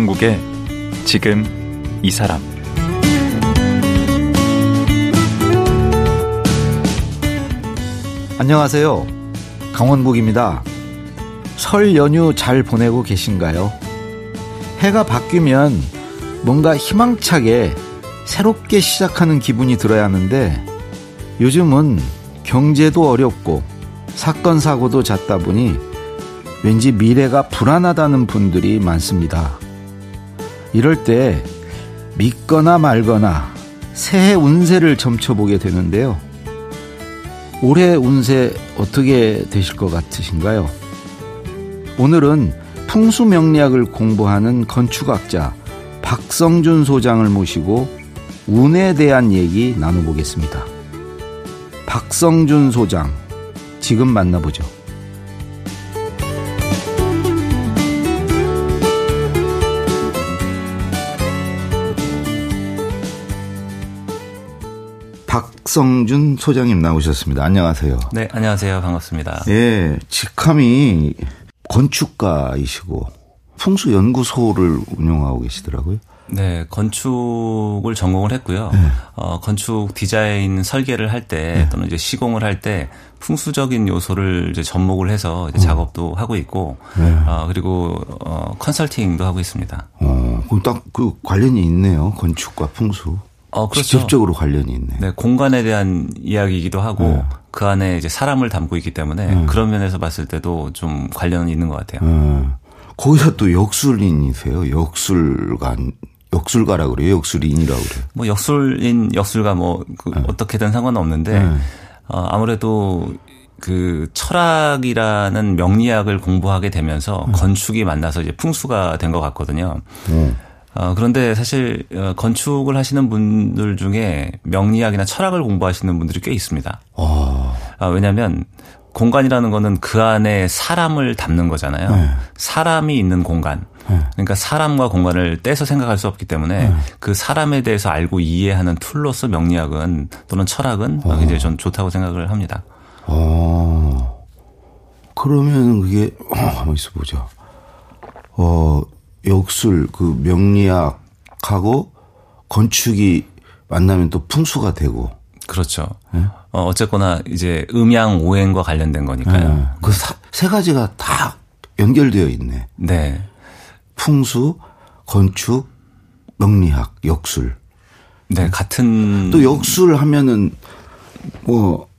강원국의 지금 이 사람 안녕하세요. 강원국입니다. 설 연휴 잘 보내고 계신가요? 해가 바뀌면 뭔가 희망차게 새롭게 시작하는 기분이 들어야 하는데 요즘은 경제도 어렵고 사건 사고도 잦다 보니 왠지 미래가 불안하다는 분들이 많습니다. 이럴 때 믿거나 말거나 새해 운세를 점쳐보게 되는데요. 올해 운세 어떻게 되실 것 같으신가요? 오늘은 풍수 명리학을 공부하는 건축학자 박성준 소장을 모시고 운에 대한 얘기 나눠보겠습니다. 박성준 소장, 지금 만나보죠. 박성준 소장님 나오셨습니다. 안녕하세요. 네, 안녕하세요. 반갑습니다. 예, 직함이 건축가이시고 풍수연구소를 운영하고 계시더라고요. 네, 건축을 전공을 했고요. 네. 어, 건축 디자인 설계를 할 때, 네. 또는 이제 시공을 할 때, 풍수적인 요소를 이제 접목을 해서 이제 어. 작업도 하고 있고, 네. 어, 그리고, 어, 컨설팅도 하고 있습니다. 어, 그럼 딱 그 관련이 있네요. 건축과 풍수. 어, 그렇죠. 직접적으로 관련이 있네. 네, 공간에 대한 이야기이기도 하고, 네. 그 안에 이제 사람을 담고 있기 때문에, 네. 그런 면에서 봤을 때도 좀 관련은 있는 것 같아요. 네. 거기서 또 역술인이세요. 역술관 역술가라 그래요. 역술인이라고 그래요. 뭐 역술인, 역술가 뭐그 네. 어떻게든 상관은 없는데 네. 어, 아무래도 그 철학이라는 명리학을 공부하게 되면서 네. 건축이 만나서 이제 풍수가 된 것 같거든요. 네. 어, 그런데 사실 어, 건축을 하시는 분들 중에 명리학이나 철학을 공부하시는 분들이 꽤 있습니다. 어. 아, 왜냐하면 공간이라는 거는 그 안에 사람을 담는 거잖아요. 네. 사람이 있는 공간. 네. 그러니까 사람과 공간을 떼서 생각할 수 없기 때문에 네. 그 사람에 대해서 알고 이해하는 툴로서 명리학은 또는 철학은 어. 굉장히 전 좋다고 생각을 합니다. 어. 그러면 그게 어, 한번 있어 보자. 어, 역술 그 명리학하고 건축이 만나면 또 풍수가 되고 그렇죠. 네? 어, 어쨌거나 이제 음양 오행과 관련된 거니까요. 네. 그세 가지가 다 연결되어 있네. 네. 풍수, 건축, 명리학, 역술. 네, 같은 또 역술 하면은 뭐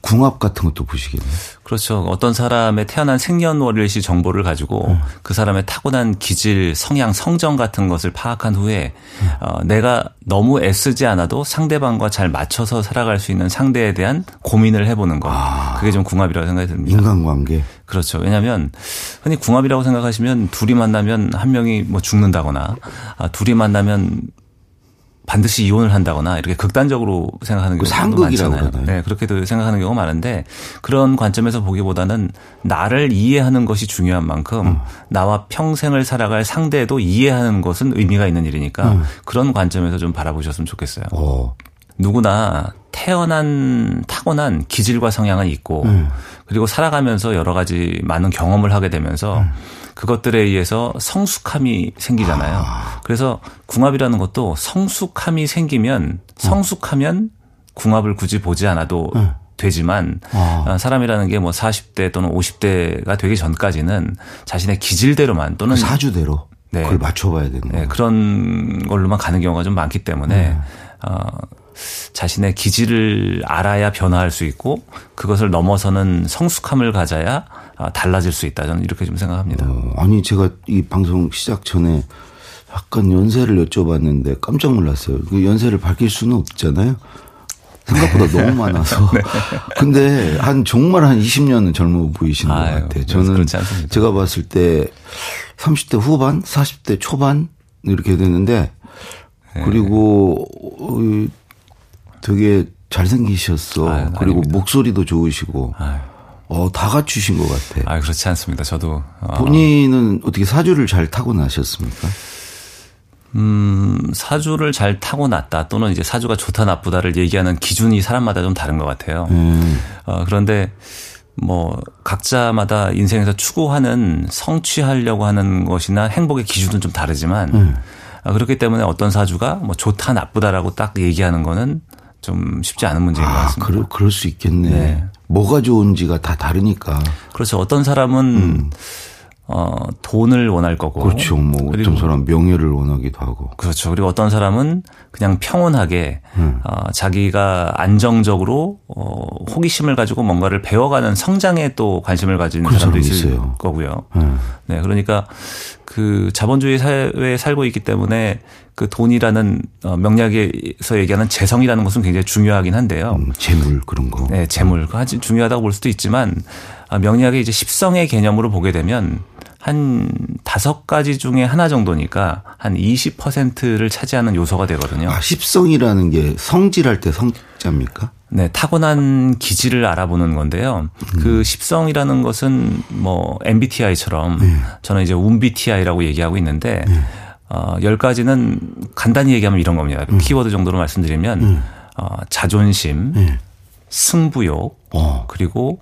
궁합 같은 것도 보시겠네요. 그렇죠. 어떤 사람의 태어난 생년월일시 정보를 가지고 음. 그 사람의 타고난 기질, 성향, 성정 같은 것을 파악한 후에 음. 어, 내가 너무 애쓰지 않아도 상대방과 잘 맞춰서 살아갈 수 있는 상대에 대한 고민을 해보는 거. 아. 그게 좀 궁합이라고 생각이 듭니다. 인간관계. 그렇죠. 왜냐하면 흔히 궁합이라고 생각하시면 둘이 만나면 한 명이 뭐 죽는다거나 아, 둘이 만나면 반드시 이혼을 한다거나 이렇게 극단적으로 생각하는 그 경우가 많잖아요. 네, 그렇게도 생각하는 경우가 많은데 그런 관점에서 보기보다는 나를 이해하는 것이 중요한 만큼 음. 나와 평생을 살아갈 상대도 이해하는 것은 의미가 있는 일이니까 음. 그런 관점에서 좀 바라보셨으면 좋겠어요. 어. 누구나 태어난 타고난 기질과 성향은 있고 음. 그리고 살아가면서 여러 가지 많은 경험을 하게 되면서 음. 그것들에 의해서 성숙함이 생기잖아요. 아. 그래서 궁합이라는 것도 성숙함이 생기면 성숙하면 궁합을 굳이 보지 않아도 네. 되지만 아. 어, 사람이라는 게 뭐 40대 또는 50대가 되기 전까지는 자신의 기질대로만 또는 그 사주대로 네. 그걸 맞춰봐야 되는 네. 그런 걸로만 가는 경우가 좀 많기 때문에 네. 어, 자신의 기질을 알아야 변화할 수 있고 그것을 넘어서는 성숙함을 가져야 아, 달라질 수 있다. 저는 이렇게 좀 생각합니다. 어, 아니 제가 이 방송 시작 전에 약간 연세를 여쭤봤는데 깜짝 놀랐어요. 그 연세를 밝힐 수는 없잖아요. 생각보다 네. 너무 많아서. 네. 근데 한 정말 한 20년은 젊어 보이시는 아유, 것 같아요. 저는 제가 봤을 때 30대 후반, 40대 초반 이렇게 되는데 네. 그리고 되게 잘생기셨어. 아유, 그리고 아닙니다. 목소리도 좋으시고. 아유. 어, 다 갖추신 것 같아. 아, 그렇지 않습니다. 저도. 어. 본인은 어떻게 사주를 잘 타고 나셨습니까? 음, 사주를 잘 타고 났다 또는 이제 사주가 좋다 나쁘다를 얘기하는 기준이 사람마다 좀 다른 것 같아요. 음. 어, 그런데 뭐 각자마다 인생에서 추구하는 성취하려고 하는 것이나 행복의 기준은 좀 다르지만 음. 그렇기 때문에 어떤 사주가 뭐 좋다 나쁘다라고 딱 얘기하는 거는 좀 쉽지 않은 문제인 아, 것 같습니다. 그럴, 그럴 수 있겠네. 네. 뭐가 좋은지가 다 다르니까. 그렇죠. 어떤 사람은 음. 어, 돈을 원할 거고. 그렇죠. 뭐 어떤 사람 명예를 원하기도 하고. 그렇죠. 그리고 어떤 사람은 그냥 평온하게 음. 어, 자기가 안정적으로 어, 호기심을 가지고 뭔가를 배워가는 성장에 또 관심을 가진 그 사람도 있을 있어요. 거고요. 음. 네. 그러니까 그 자본주의 사회에 살고 있기 때문에 그 돈이라는 어, 명략에서 얘기하는 재성이라는 것은 굉장히 중요하긴 한데요. 음, 재물 그런 거. 네, 재물. 아주 중요하다고 볼 수도 있지만 아, 명략의 이제 십성의 개념으로 보게 되면 한 다섯 가지 중에 하나 정도니까 한 20%를 차지하는 요소가 되거든요. 아, 십성이라는 게 성질할 때 성자입니까? 네, 타고난 기질을 알아보는 건데요. 그 음. 그 십성이라는 것은 뭐 MBTI처럼 네. 저는 이제 운BTI라고 얘기하고 있는데 네. 어, 10가지는 간단히 얘기하면 이런 겁니다. 음. 키워드 정도로 말씀드리면 음. 어, 자존심, 네. 승부욕, 어. 그리고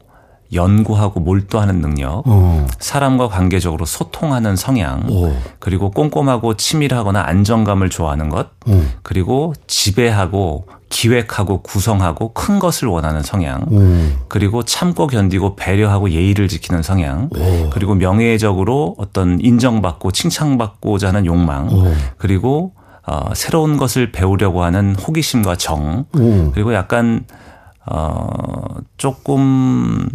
연구하고 몰두하는 능력, 어. 사람과 관계적으로 소통하는 성향, 어. 그리고 꼼꼼하고 치밀하거나 안정감을 좋아하는 것, 어. 그리고 지배하고 기획하고 구성하고 큰 것을 원하는 성향, 그리고 참고 견디고 배려하고 예의를 지키는 성향, 그리고 명예적으로 어떤 인정받고 칭찬받고자 하는 욕망, 그리고 어, 새로운 것을 배우려고 하는 호기심과 정, 그리고 약간 어, 조금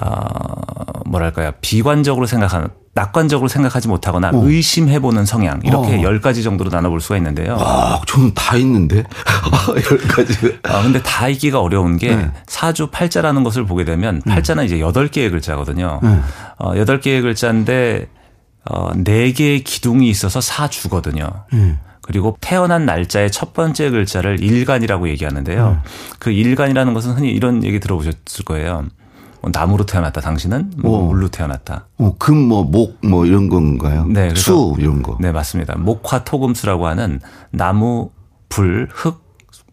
어, 뭐랄까요. 비관적으로 생각하는, 낙관적으로 생각하지 못하거나 어. 의심해보는 성향. 이렇게 어. 10가지 정도로 나눠볼 수가 있는데요. 아, 저는 다 있는데. 10가지. 아, 근데 다 있기가 어려운 게 네. 사주 팔자라는 것을 보게 되면 네. 팔자는 이제 8개의 글자거든요. 네. 어, 8개의 글자인데, 어, 4개의 기둥이 있어서 사주거든요. 네. 그리고 태어난 날짜의 첫 번째 글자를 일간이라고 얘기하는데요. 네. 그 일간이라는 것은 흔히 이런 얘기 들어보셨을 거예요. 뭐 나무로 태어났다. 당신은 뭐 어. 물로 태어났다. 어, 금, 뭐, 목, 뭐 이런 건가요? 네. 수 이런 거. 네, 맞습니다. 목화 토금수라고 하는 나무, 불, 흙,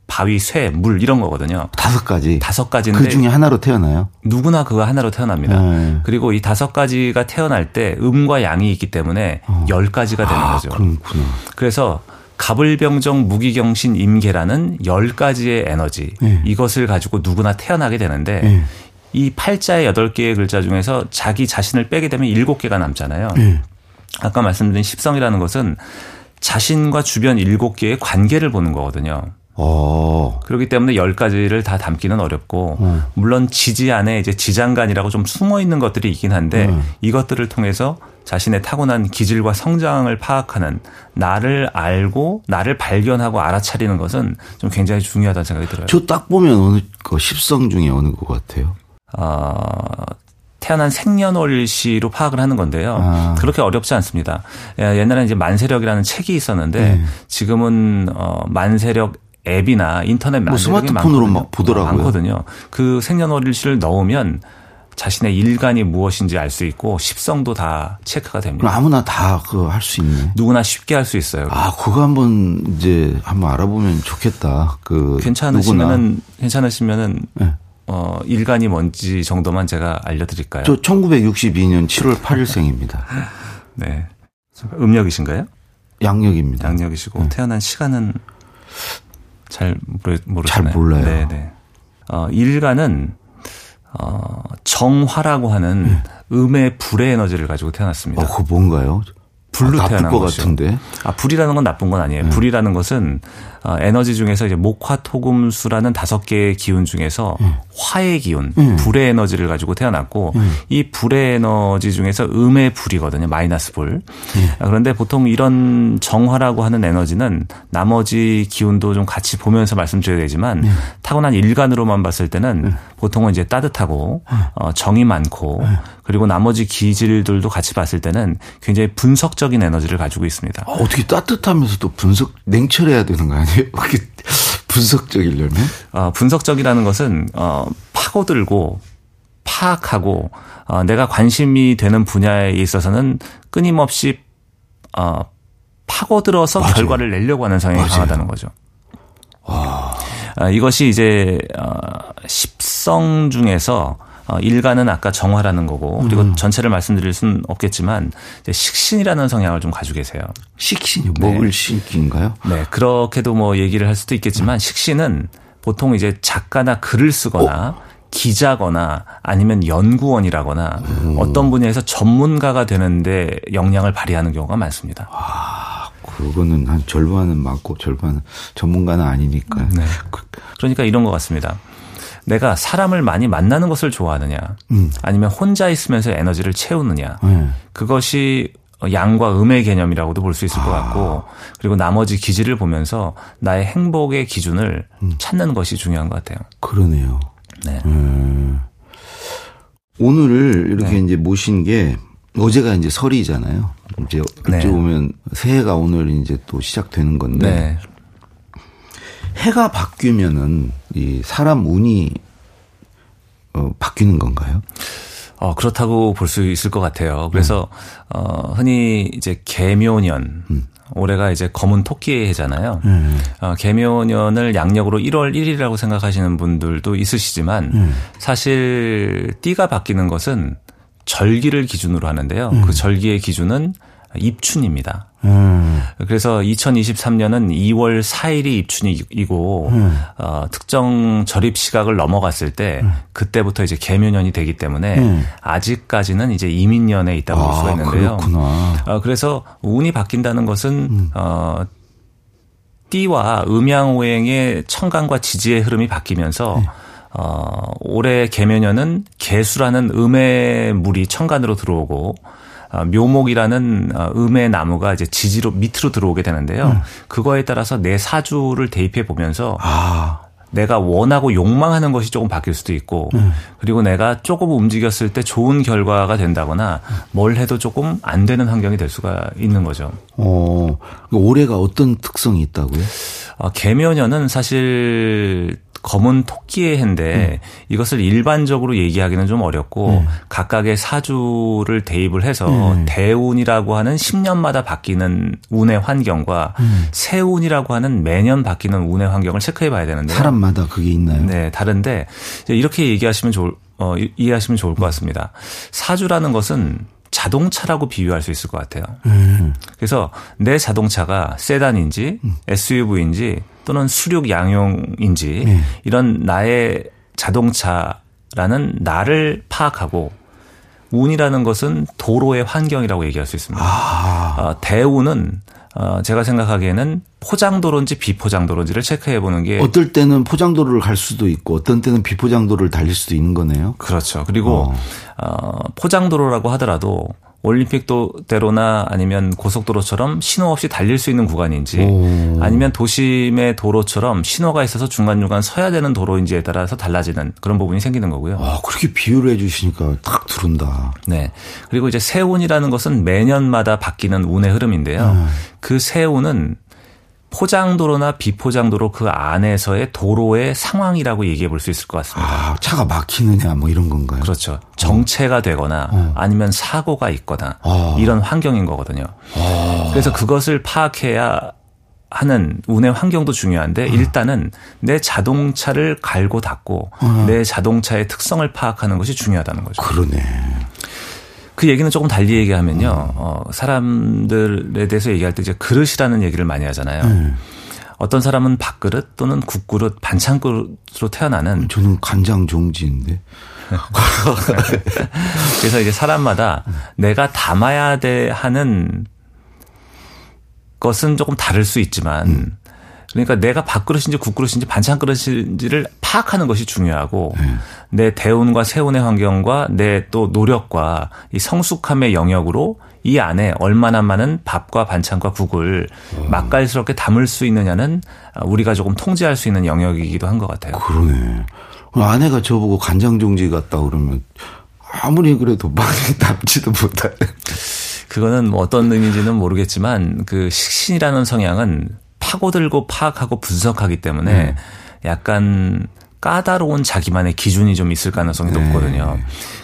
바위, 쇠, 물 이런 거거든요. 다섯 가지. 다섯 가지인데 그 중에 하나로 태어나요? 누구나 그거 하나로 태어납니다. 네. 그리고 이 다섯 가지가 태어날 때 음과 양이 있기 때문에 어. 열 가지가 되는 아, 거죠. 그렇구나. 그래서 갑을병정 무기경신 임계라는 열 가지의 에너지 네. 이것을 가지고 누구나 태어나게 되는데 네. 이 팔자의 여덟 개의 글자 중에서 자기 자신을 빼게 되면 일곱 개가 남잖아요. 네. 아까 말씀드린 십성이라는 것은 자신과 주변 일곱 개의 관계를 보는 거거든요. 오. 어. 그렇기 때문에 열 가지를 다 담기는 어렵고 음. 물론 지지 안에 이제 지장간이라고 좀 숨어 있는 것들이 있긴 한데 음. 이것들을 통해서 자신의 타고난 기질과 성장을 파악하는 나를 알고 나를 발견하고 알아차리는 것은 좀 굉장히 중요하다는 생각이 들어요. 저 딱 보면 어느 그 십성 중에 어느 것 같아요? 어, 태어난 생년월일시로 파악을 하는 건데요. 아. 그렇게 어렵지 않습니다. 예, 옛날에 이제 만세력이라는 책이 있었는데 네. 지금은 어 만세력 앱이나 인터넷 뭐 스마트폰으로 막 보더라고요. 많거든요. 그 생년월일시를 넣으면 자신의 일간이 무엇인지 알 수 있고 십성도 다 체크가 됩니다. 아무나 다 그 할 수 있네. 누구나 쉽게 할 수 있어요. 아, 그거 한번 이제 한번 알아보면 좋겠다. 그 괜찮으시면은 괜찮으시면은 네. 어, 일간이 뭔지 정도만 제가 알려드릴까요? 저 1962년 7월 8일생입니다. 네. 음력이신가요? 양력입니다. 양력이시고 네. 태어난 시간은 잘 모르, 모르시나요? 잘 몰라요. 네, 네. 어, 일간은 어, 정화라고 하는 네. 음의 불의 에너지를 가지고 태어났습니다. 어, 그거 뭔가요? 불로 아, 태어난 것 것이요. 같은데. 아, 불이라는 건 나쁜 건 아니에요. 네. 불이라는 것은 어, 에너지 중에서 이제 목화토금수라는 다섯 개의 기운 중에서 음. 화의 기운, 음. 불의 에너지를 가지고 태어났고 음. 이 불의 에너지 중에서 음의 불이거든요. 마이너스 불. 아, 그런데 보통 이런 정화라고 하는 에너지는 나머지 기운도 좀 같이 보면서 말씀드려야 되지만 타고난 일간으로만 봤을 때는 보통은 이제 따뜻하고 어, 정이 많고 그리고 나머지 기질들도 같이 봤을 때는 굉장히 분석적인 에너지를 가지고 있습니다. 아, 어떻게 따뜻하면서도 분석 냉철해야 되는 거 아니에요? 분석적이려면? 어, 분석적이라는 것은 어, 파고들고 파악하고 어, 내가 관심이 되는 분야에 있어서는 끊임없이 어, 파고들어서 맞아요. 결과를 내려고 하는 성향이 맞아요. 강하다는 거죠. 와. 아, 이것이 이제 어, 십성 중에서 어, 일가는 아까 정화라는 거고 그리고 음. 전체를 말씀드릴 수는 없겠지만 식신이라는 성향을 좀 가지고 계세요. 식신이 네. 먹을 신기인가요? 네, 그렇게도 뭐 얘기를 할 수도 있겠지만 식신은 보통 이제 작가나 글을 쓰거나 어? 기자거나 아니면 연구원이라거나 음. 어떤 분야에서 전문가가 되는데 역량을 발휘하는 경우가 많습니다. 아, 그거는 한 절반은 맞고 절반은 전문가는 아니니까. 네. 그 그러니까 이런 것 같습니다. 내가 사람을 많이 만나는 것을 좋아하느냐, 음. 아니면 혼자 있으면서 에너지를 채우느냐, 네. 그것이 양과 음의 개념이라고도 볼 수 있을 아. 것 같고, 그리고 나머지 기질을 보면서 나의 행복의 기준을 음. 찾는 것이 중요한 것 같아요. 그러네요. 네. 음. 오늘 이렇게 네. 이제 모신 게 어제가 이제 설이잖아요. 이제 어찌 네. 보면 새해가 오늘 이제 또 시작되는 건데 네. 해가 바뀌면은 이 사람 운이 어, 바뀌는 건가요? 어, 그렇다고 볼 수 있을 것 같아요. 그래서, 음. 어, 흔히 이제 개묘년, 음. 올해가 이제 검은 토끼의 해잖아요. 음. 어, 개묘년을 양력으로 1월 1일이라고 생각하시는 분들도 있으시지만 음. 사실 띠가 바뀌는 것은 절기를 기준으로 하는데요. 음. 그 절기의 기준은 입춘입니다. 음. 그래서 2023년은 2월 4일이 입춘이고 음. 어, 특정 절입 시각을 넘어갔을 때 음. 그때부터 이제 개묘년이 되기 때문에 음. 아직까지는 이제 이민년에 있다고 볼 수가 아, 있는데요. 그렇구나. 어, 그래서 운이 바뀐다는 것은 음. 어, 띠와 음양오행의 청강과 지지의 흐름이 바뀌면서 네. 어, 올해 개묘년은 개수라는 음의 물이 천간으로 들어오고 어, 묘목이라는 어, 음의 나무가 이제 지지로 밑으로 들어오게 되는데요. 음. 그거에 따라서 내 사주를 대입해 보면서 아. 내가 원하고 욕망하는 것이 조금 바뀔 수도 있고 음. 그리고 내가 조금 움직였을 때 좋은 결과가 된다거나 뭘 해도 조금 안 되는 환경이 될 수가 있는 거죠. 어, 올해가 어떤 특성이 있다고요? 어, 개묘년은 사실 검은 토끼의 해인데 음. 이것을 일반적으로 얘기하기는 좀 어렵고 음. 각각의 사주를 대입을 해서 음. 대운이라고 하는 10년마다 바뀌는 운의 환경과 음. 세운이라고 하는 매년 바뀌는 운의 환경을 체크해 봐야 되는데 사람마다 그게 있나요? 네, 다른데 이렇게 얘기하시면 좋을 어, 이해하시면 좋을 것 같습니다. 사주라는 것은 자동차라고 비유할 수 있을 것 같아요. 음. 그래서 내 자동차가 세단인지 음. SUV인지 또는 수륙 양용인지 음. 이런 나의 자동차라는 나를 파악하고 운이라는 것은 도로의 환경이라고 얘기할 수 있습니다. 아. 어, 대운은 어, 제가 생각하기에는 포장도로인지 비포장도로인지를 체크해 보는 게 어떨 때는 포장도로를 갈 수도 있고 어떤 때는 비포장도로를 달릴 수도 있는 거네요. 그렇죠. 그리고 어, 어 포장도로라고 하더라도 올림픽도대로나 아니면 고속도로처럼 신호 없이 달릴 수 있는 구간인지 오. 아니면 도심의 도로처럼 신호가 있어서 중간중간 서야 되는 도로인지에 따라서 달라지는 그런 부분이 생기는 거고요. 아, 그렇게 비유를 해 주시니까 딱 들은다. 네. 그리고 이제 세운이라는 것은 매년마다 바뀌는 운의 흐름인데요. 음. 그 세운은 포장도로나 비포장도로 그 안에서의 도로의 상황이라고 얘기해 볼 수 있을 것 같습니다. 아, 차가 막히느냐 뭐 이런 건가요? 그렇죠. 정체가 되거나 어. 아니면 사고가 있거나 어. 이런 환경인 거거든요. 어. 그래서 그것을 파악해야 하는 운의 환경도 중요한데 어. 일단은 내 자동차를 갈고 닦고 어. 내 자동차의 특성을 파악하는 것이 중요하다는 거죠. 그러네. 그 얘기는 조금 달리 얘기하면요. 어, 사람들에 대해서 얘기할 때 이제 그릇이라는 얘기를 많이 하잖아요. 음. 어떤 사람은 밥그릇 또는 국그릇, 반찬그릇으로 태어나는. 저는 간장 종지인데. 그래서 이제 사람마다 내가 담아야 돼 하는 것은 조금 다를 수 있지만 음. 그러니까 내가 밥그릇인지 국그릇인지 반찬그릇인지를 파악하는 것이 중요하고 네. 내 대운과 세운의 환경과 내 또 노력과 이 성숙함의 영역으로 이 안에 얼마나 많은 밥과 반찬과 국을 어. 맛깔스럽게 담을 수 있느냐는 우리가 조금 통제할 수 있는 영역이기도 한 것 같아요. 그러네. 아내가 저보고 간장종지 같다 그러면 아무리 그래도 많이 담지도 못하네. 그거는 뭐 어떤 의미인지는 모르겠지만 그 식신이라는 성향은 파고들고 파악하고 분석하기 때문에 음. 약간 까다로운 자기만의 기준이 좀 있을 가능성이 네. 높거든요.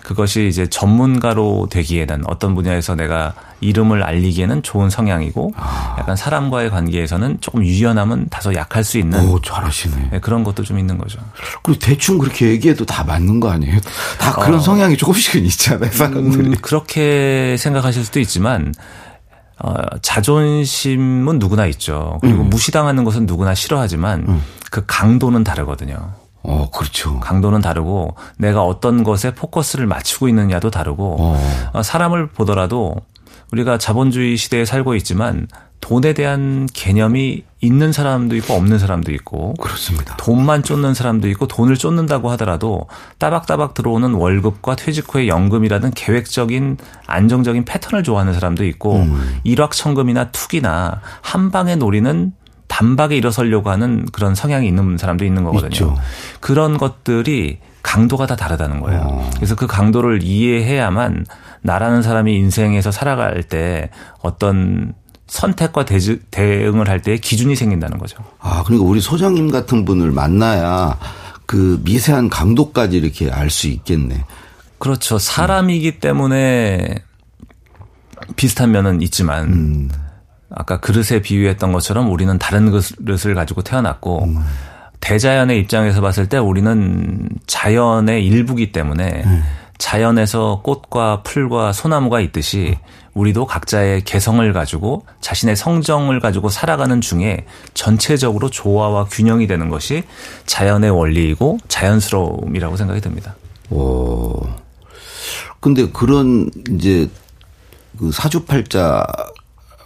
그것이 이제 전문가로 되기에는 어떤 분야에서 내가 이름을 알리기에는 좋은 성향이고 아. 약간 사람과의 관계에서는 조금 유연함은 다소 약할 수 있는 오, 잘하시네. 네, 그런 것도 좀 있는 거죠. 그리고 대충 그렇게 얘기해도 다 맞는 거 아니에요? 다 그런 어. 성향이 조금씩은 있잖아요, 사람들이. 음, 그렇게 생각하실 수도 있지만 어, 자존심은 누구나 있죠. 그리고 음. 무시당하는 것은 누구나 싫어하지만 음. 그 강도는 다르거든요. 어, 그렇죠. 강도는 다르고 내가 어떤 것에 포커스를 맞추고 있느냐도 다르고 어. 어. 사람을 보더라도 우리가 자본주의 시대에 살고 있지만 돈에 대한 개념이 있는 사람도 있고 없는 사람도 있고 그렇습니다. 돈만 쫓는 사람도 있고 돈을 쫓는다고 하더라도 따박따박 들어오는 월급과 퇴직 후의 연금이라는 계획적인 안정적인 패턴을 좋아하는 사람도 있고 음. 일확천금이나 투기나 한 방에 노리는 단박에 일어서려고 하는 그런 성향이 있는 사람도 있는 거거든요. 있죠. 그런 것들이 강도가 다 다르다는 거예요. 어. 그래서 그 강도를 이해해야만 나라는 사람이 인생에서 살아갈 때 어떤 선택과 대응을 할 때 기준이 생긴다는 거죠. 아, 그러니까 우리 소장님 같은 분을 만나야 그 미세한 강도까지 이렇게 알 수 있겠네. 그렇죠. 사람이기 때문에 비슷한 면은 있지만 음. 아까 그릇에 비유했던 것처럼 우리는 다른 그릇을 가지고 태어났고 음. 대자연의 입장에서 봤을 때 우리는 자연의 일부기 때문에 음. 자연에서 꽃과 풀과 소나무가 있듯이 우리도 각자의 개성을 가지고 자신의 성정을 가지고 살아가는 중에 전체적으로 조화와 균형이 되는 것이 자연의 원리이고 자연스러움이라고 생각이 듭니다. 오. 근데 그런 이제 그 사주팔자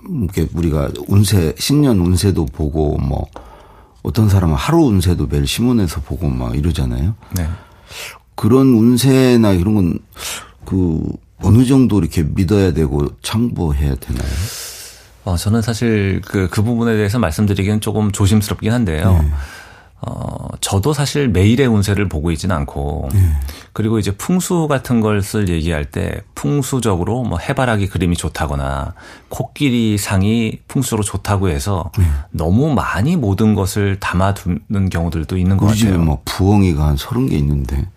이렇게 우리가 운세 신년 운세도 보고 뭐 어떤 사람은 하루 운세도 매일 신문에서 보고 막 이러잖아요. 네. 그런 운세나 이런 건 그 어느 정도 이렇게 믿어야 되고 참고해야 되나요? 어, 저는 사실 그, 그 부분에 대해서 말씀드리기는 조금 조심스럽긴 한데요. 네. 어, 저도 사실 매일의 운세를 보고 있지는 않고, 네. 그리고 이제 풍수 같은 것을 얘기할 때 풍수적으로 뭐 해바라기 그림이 좋다거나 코끼리 상이 풍수로 좋다고 해서 네. 너무 많이 모든 것을 담아두는 경우들도 있는 것 같아요. 우리 집에 뭐 부엉이가 한 서른 개 있는데.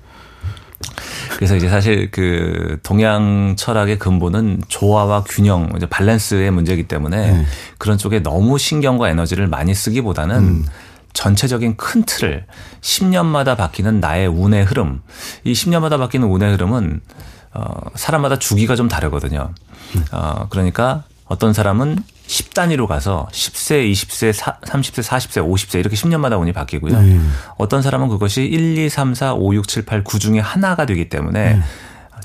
그래서 이제 사실 그 동양 철학의 근본은 조화와 균형, 이제 밸런스의 문제이기 때문에 네. 그런 쪽에 너무 신경과 에너지를 많이 쓰기보다는 음. 전체적인 큰 틀을 10년마다 바뀌는 나의 운의 흐름. 이 10년마다 바뀌는 운의 흐름은 어 사람마다 주기가 좀 다르거든요. 어 그러니까 어떤 사람은 10단위로 가서 10세, 20세, 30세, 40세, 50세 이렇게 10년마다 운이 바뀌고요. 음. 어떤 사람은 그것이 1, 2, 3, 4, 5, 6, 7, 8, 9 중에 하나가 되기 때문에 음.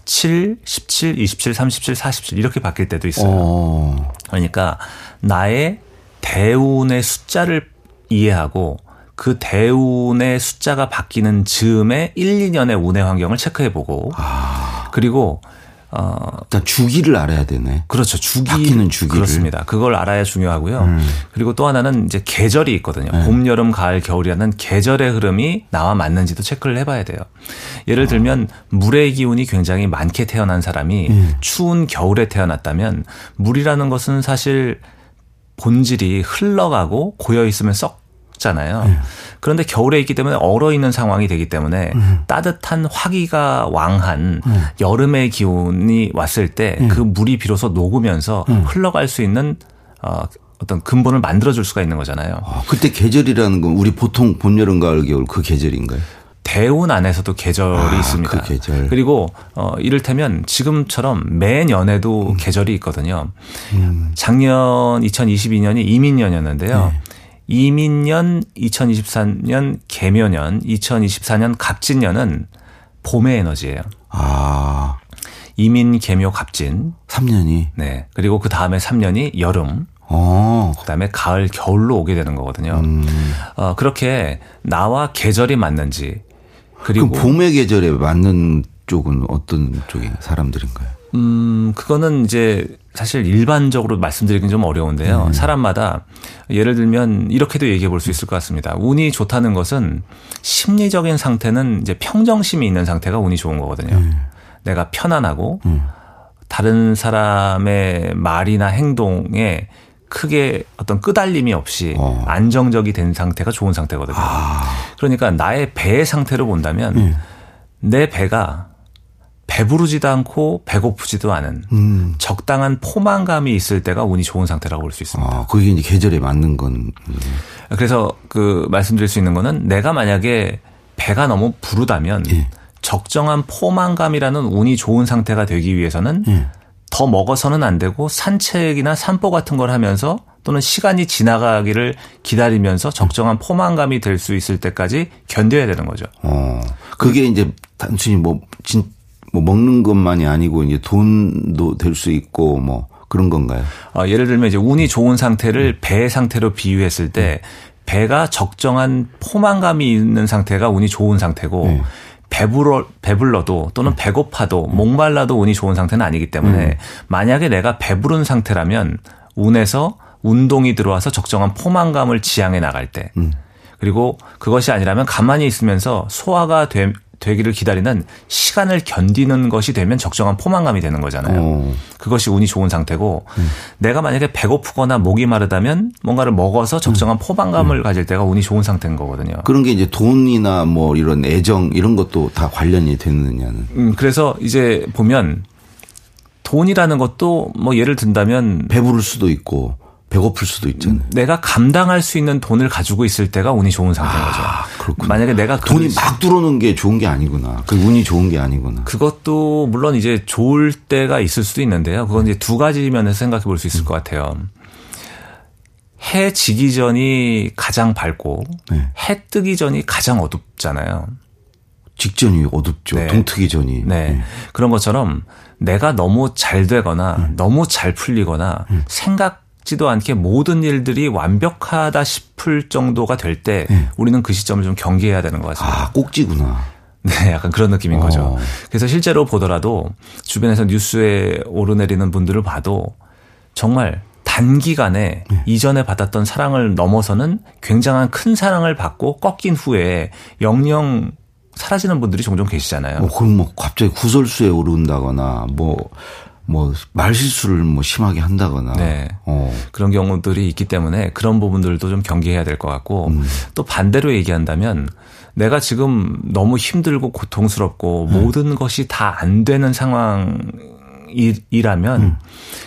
7, 17, 27, 37, 47 이렇게 바뀔 때도 있어요. 오. 어. 그러니까 나의 대운의 숫자를 이해하고 그 대운의 숫자가 바뀌는 즈음에 1, 2년의 운의 환경을 체크해 보고 아. 그리고 어 일단 주기를 알아야 되네. 그렇죠. 주기 바뀌는 주기 그렇습니다. 그걸 알아야 중요하고요. 음. 그리고 또 하나는 이제 계절이 있거든요. 네. 봄, 여름, 가을, 겨울이라는 계절의 흐름이 나와 맞는지도 체크를 해봐야 돼요. 예를 들면 물의 기운이 굉장히 많게 태어난 사람이 음. 추운 겨울에 태어났다면 물이라는 것은 사실 본질이 흘러가고 고여 있으면 썩 잖아요. 네. 그런데 겨울에 있기 때문에 얼어 있는 상황이 되기 때문에 음. 따뜻한 화기가 왕한 음. 여름의 기온이 왔을 때그 음. 그 물이 비로소 녹으면서 음. 흘러갈 수 있는 어 어떤 근본을 만들어 줄 수가 있는 거잖아요. 아, 그때 계절이라는 건 우리 보통 봄, 여름, 가을, 겨울 그 계절인가요? 대운 안에서도 계절이 아, 있습니다. 그 계절. 그리고 어 이를테면 지금처럼 매년에도 음. 계절이 있거든요. 음. 작년 2022년이 이민년이었는데요. 네. 이민년, 2023년 개묘년, 2024년 갑진년은 봄의 에너지예요. 아. 이민, 개묘, 갑진. 3년이? 네. 그리고 그 다음에 3년이 여름. 어. 그 다음에 가을, 겨울로 오게 되는 거거든요. 음. 어, 그렇게 나와 계절이 맞는지. 그리고. 봄의 계절에 맞는 쪽은 어떤 쪽의 사람들인가요? 음, 그거는 이제 사실 일반적으로 말씀드리긴 좀 어려운데요. 음. 사람마다 예를 들면 이렇게도 얘기해 볼 수 있을 것 같습니다. 운이 좋다는 것은 심리적인 상태는 이제 평정심이 있는 상태가 운이 좋은 거거든요. 음. 내가 편안하고 음. 다른 사람의 말이나 행동에 크게 어떤 끄달림이 없이 어. 안정적이 된 상태가 좋은 상태거든요. 아. 그러니까 나의 배의 상태로 본다면 네. 내 배가 배부르지도 않고 배고프지도 않은 음. 적당한 포만감이 있을 때가 운이 좋은 상태라고 볼 수 있습니다. 아, 그게 이제 계절에 맞는 건. 그래서 그 말씀드릴 수 있는 거는 내가 만약에 배가 너무 부르다면 예. 적정한 포만감이라는 운이 좋은 상태가 되기 위해서는 예. 더 먹어서는 안 되고 산책이나 산보 같은 걸 하면서 또는 시간이 지나가기를 기다리면서 적정한 포만감이 될 수 있을 때까지 견뎌야 되는 거죠. 어. 그게 이제 단순히 뭐, 진, 뭐 먹는 것만이 아니고 이제 돈도 될 수 있고 뭐 그런 건가요? 어, 예를 들면 이제 운이 좋은 상태를 음. 배 상태로 비유했을 때 음. 배가 적정한 포만감이 있는 상태가 운이 좋은 상태고 음. 배불러 배불러도 또는 음. 배고파도 목말라도 운이 좋은 상태는 아니기 때문에 음. 만약에 내가 배부른 상태라면 운에서 운동이 들어와서 적정한 포만감을 지향해 나갈 때 음. 그리고 그것이 아니라면 가만히 있으면서 소화가 되, 되기를 기다리는 시간을 견디는 것이 되면 적정한 포만감이 되는 거잖아요. 오. 그것이 운이 좋은 상태고 음. 내가 만약에 배고프거나 목이 마르다면 뭔가를 먹어서 적정한 음. 포만감을 음. 가질 때가 운이 좋은 상태인 거거든요. 그런 게 이제 돈이나 뭐 이런 애정 이런 것도 다 관련이 되느냐는. 음, 그래서 이제 보면 돈이라는 것도 뭐 예를 든다면 배부를 수도 있고 배고플 수도 있잖아요. 내가 감당할 수 있는 돈을 가지고 있을 때가 운이 좋은 상태인 아, 거죠. 그렇구나. 만약에 내가 돈이 막 들어오는 게 좋은 게 아니구나. 그 운이 좋은 게 아니구나. 그것도 물론 이제 좋을 때가 있을 수도 있는데요. 그건 이제 두 가지 면에서 생각해 볼 수 있을 음. 것 같아요. 해 지기 전이 가장 밝고 네. 해 뜨기 전이 가장 어둡잖아요. 직전이 어둡죠. 네. 동트기 전이. 네. 네. 그런 것처럼 내가 너무 잘 되거나 음. 너무 잘 풀리거나 음. 생각 지도 않게 모든 일들이 완벽하다 싶을 정도가 될때 네. 우리는 그 시점을 좀 경계해야 되는 것 같습니다. 아, 꼭지구나. 네, 약간 그런 느낌인 어. 거죠. 그래서 실제로 보더라도 주변에서 뉴스에 오르내리는 분들을 봐도 정말 단기간에 네. 이전에 받았던 사랑을 넘어서는 굉장한 큰 사랑을 받고 꺾인 후에 영영 사라지는 분들이 종종 계시잖아요. 뭐 그럼 뭐 갑자기 구설수에 오른다거나 뭐 뭐 말실수를 뭐 심하게 한다거나 네. 어. 그런 경우들이 있기 때문에 그런 부분들도 좀 경계해야 될 것 같고 음. 또 반대로 얘기한다면 내가 지금 너무 힘들고 고통스럽고 음. 모든 것이 다 안 되는 상황이라면 음.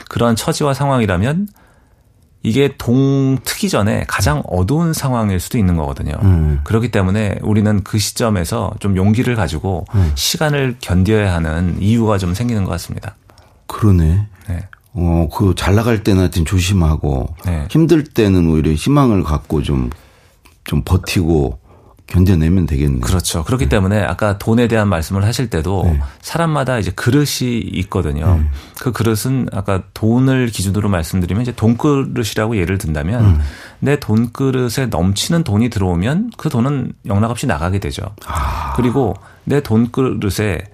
그런 처지와 상황이라면 이게 동 트기 전에 가장 어두운 상황일 수도 있는 거거든요. 음. 그렇기 때문에 우리는 그 시점에서 좀 용기를 가지고 음. 시간을 견뎌야 하는 이유가 좀 생기는 것 같습니다. 그러네. 네. 어, 그 잘 나갈 때는 하여튼 조심하고 네. 힘들 때는 오히려 희망을 갖고 좀, 좀 버티고 견뎌내면 되겠네요. 그렇죠. 그렇기 네. 때문에 아까 돈에 대한 말씀을 하실 때도 네. 사람마다 이제 그릇이 있거든요. 네. 그 그릇은 아까 돈을 기준으로 말씀드리면 이제 돈그릇이라고 예를 든다면 음. 내 돈그릇에 넘치는 돈이 들어오면 그 돈은 영락없이 나가게 되죠. 아. 그리고 내 돈그릇에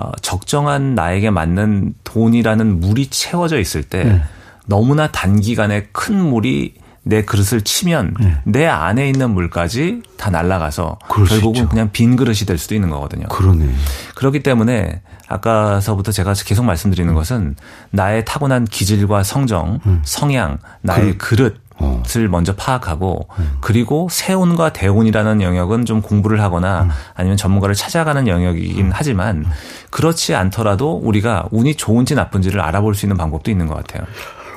어, 적정한 나에게 맞는 돈이라는 물이 채워져 있을 때 네. 너무나 단기간에 큰 물이 내 그릇을 치면 네. 내 안에 있는 물까지 다 날아가서 결국은 그냥 빈 그릇이 될 수도 있는 거거든요. 그러네. 그렇기 때문에 아까서부터 제가 계속 말씀드리는 음. 것은 나의 타고난 기질과 성정, 음. 성향, 나의 그, 그릇 을 어. 먼저 파악하고 음. 그리고 세운과 대운이라는 영역은 좀 공부를 하거나 음. 아니면 전문가를 찾아가는 영역이긴 음. 하지만 그렇지 않더라도 우리가 운이 좋은지 나쁜지를 알아볼 수 있는 방법도 있는 것 같아요.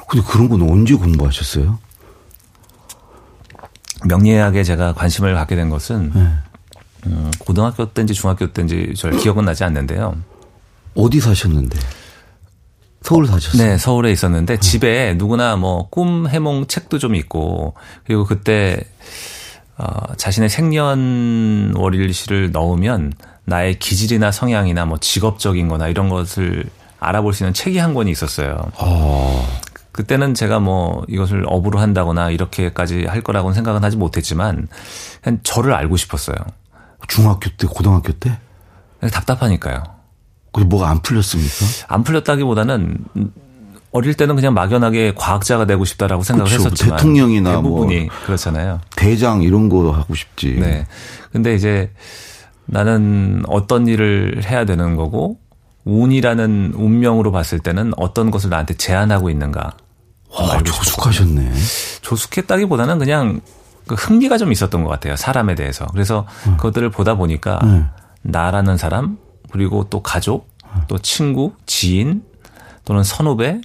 근데 그런 건 언제 공부하셨어요? 명리학에 제가 관심을 갖게 된 것은 네. 음, 고등학교 때인지 중학교 때인지 잘 기억은 나지 않는데요. 어디 사셨는데? 서울 사셨어요? 네, 서울에 있었는데 어. 집에 누구나 뭐 꿈 해몽 책도 좀 있고 그리고 그때 어, 자신의 생년월일시를 넣으면 나의 기질이나 성향이나 뭐 직업적인 거나 이런 것을 알아볼 수 있는 책이 한 권이 있었어요. 어. 그때는 제가 뭐 이것을 업으로 한다거나 이렇게까지 할 거라고는 생각은 하지 못했지만 그냥 저를 알고 싶었어요. 중학교 때, 고등학교 때? 답답하니까요. 그게 뭐가 안 풀렸습니까? 안 풀렸다기보다는 어릴 때는 그냥 막연하게 과학자가 되고 싶다라고 생각을 그렇죠. 했었지만 대통령이나 대부분이 뭐 그렇잖아요. 대장 이런 거 하고 싶지. 네. 근데 이제 나는 어떤 일을 해야 되는 거고 운이라는 운명으로 봤을 때는 어떤 것을 나한테 제안하고 있는가. 와, 조숙하셨네. 조숙했다기보다는 그냥 그 흥미가 좀 있었던 것 같아요. 사람에 대해서. 그래서 음. 그것들을 보다 보니까 음. 나라는 사람 그리고 또 가족 또 친구 지인 또는 선후배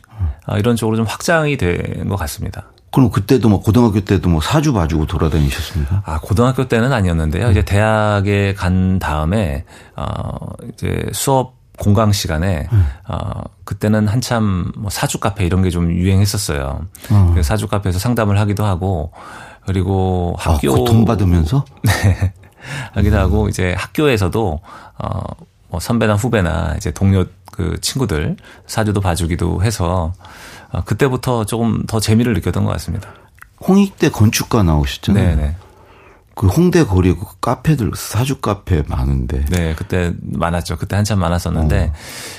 아, 이런 쪽으로 좀 확장이 된 것 같습니다. 그럼 그때도 뭐 고등학교 때도 뭐 사주 봐주고 돌아다니셨습니까? 아 고등학교 때는 아니었는데요. 음. 이제 대학에 간 다음에 어 이제 수업 공강 시간에 음. 어 그때는 한참 뭐 사주 카페 이런 게 좀 유행했었어요. 어. 사주 카페에서 상담을 하기도 하고 그리고 아, 학교 아, 돈 받으면서 네 하기도 음. 하고 이제 학교에서도 어 뭐 선배나 후배나 이제 동료 그 친구들 사주도 봐주기도 해서 어, 그때부터 조금 더 재미를 느꼈던 것 같습니다. 홍익대 건축가 나오셨잖아요. 네네. 그 홍대 거리에 그 카페들 사주 카페 많은데. 네, 그때 많았죠. 그때 한참 많았었는데 어.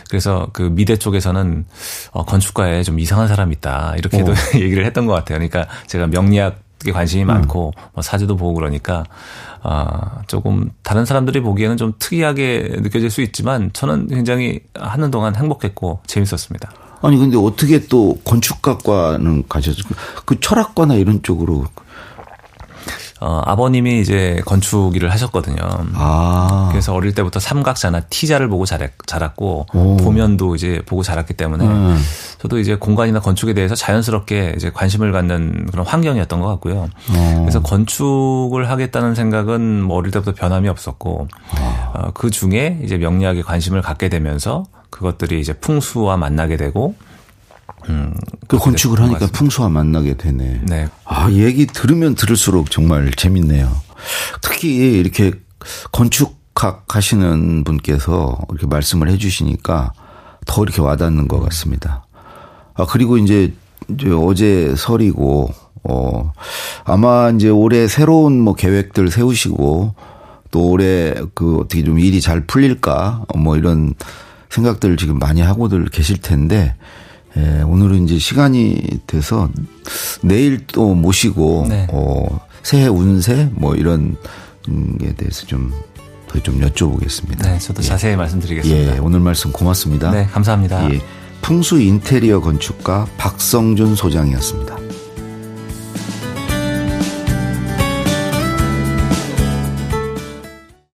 그래서 그 미대 쪽에서는 어, 건축가에 좀 이상한 사람 있다 이렇게도 어. 얘기를 했던 것 같아요. 그러니까 제가 명리학 에 관심이 음. 많고 뭐 사주도 보고 그러니까 아, 조금 다른 사람들이 보기에는 좀 특이하게 느껴질 수 있지만 저는 굉장히 하는 동안 행복했고 재밌었습니다. 아니 근데 어떻게 또 건축학과는 가셨어요? 그 철학과나 이런 쪽으로 어, 아버님이 이제 건축 일을 하셨거든요. 아. 그래서 어릴 때부터 삼각자나 T자를 보고 자랐, 자랐고 오. 보면도 이제 보고 자랐기 때문에 음. 저도 이제 공간이나 건축에 대해서 자연스럽게 이제 관심을 갖는 그런 환경이었던 것 같고요. 오. 그래서 건축을 하겠다는 생각은 뭐 어릴 때부터 변함이 없었고 아. 어, 그 중에 이제 명리학에 관심을 갖게 되면서 그것들이 이제 풍수와 만나게 되고 음, 그 건축을 하니까 풍수와 만나게 되네. 네. 아, 얘기 들으면 들을수록 정말 재밌네요. 특히 이렇게 건축학 하시는 분께서 이렇게 말씀을 해 주시니까 더 이렇게 와닿는 것 같습니다. 아, 그리고 이제, 이제 어제 설이고, 어, 아마 이제 올해 새로운 뭐 계획들 세우시고 또 올해 그 어떻게 좀 일이 잘 풀릴까 뭐 이런 생각들 지금 많이 하고들 계실 텐데 예, 오늘은 이제 시간이 돼서 내일 또 모시고 네. 어, 새해 운세 뭐 이런 게 대해서 좀더좀 여쭤보겠습니다. 네, 저도 예. 자세히 말씀드리겠습니다. 예, 오늘 말씀 고맙습니다. 네, 감사합니다. 예, 풍수 인테리어 건축가 박성준 소장이었습니다.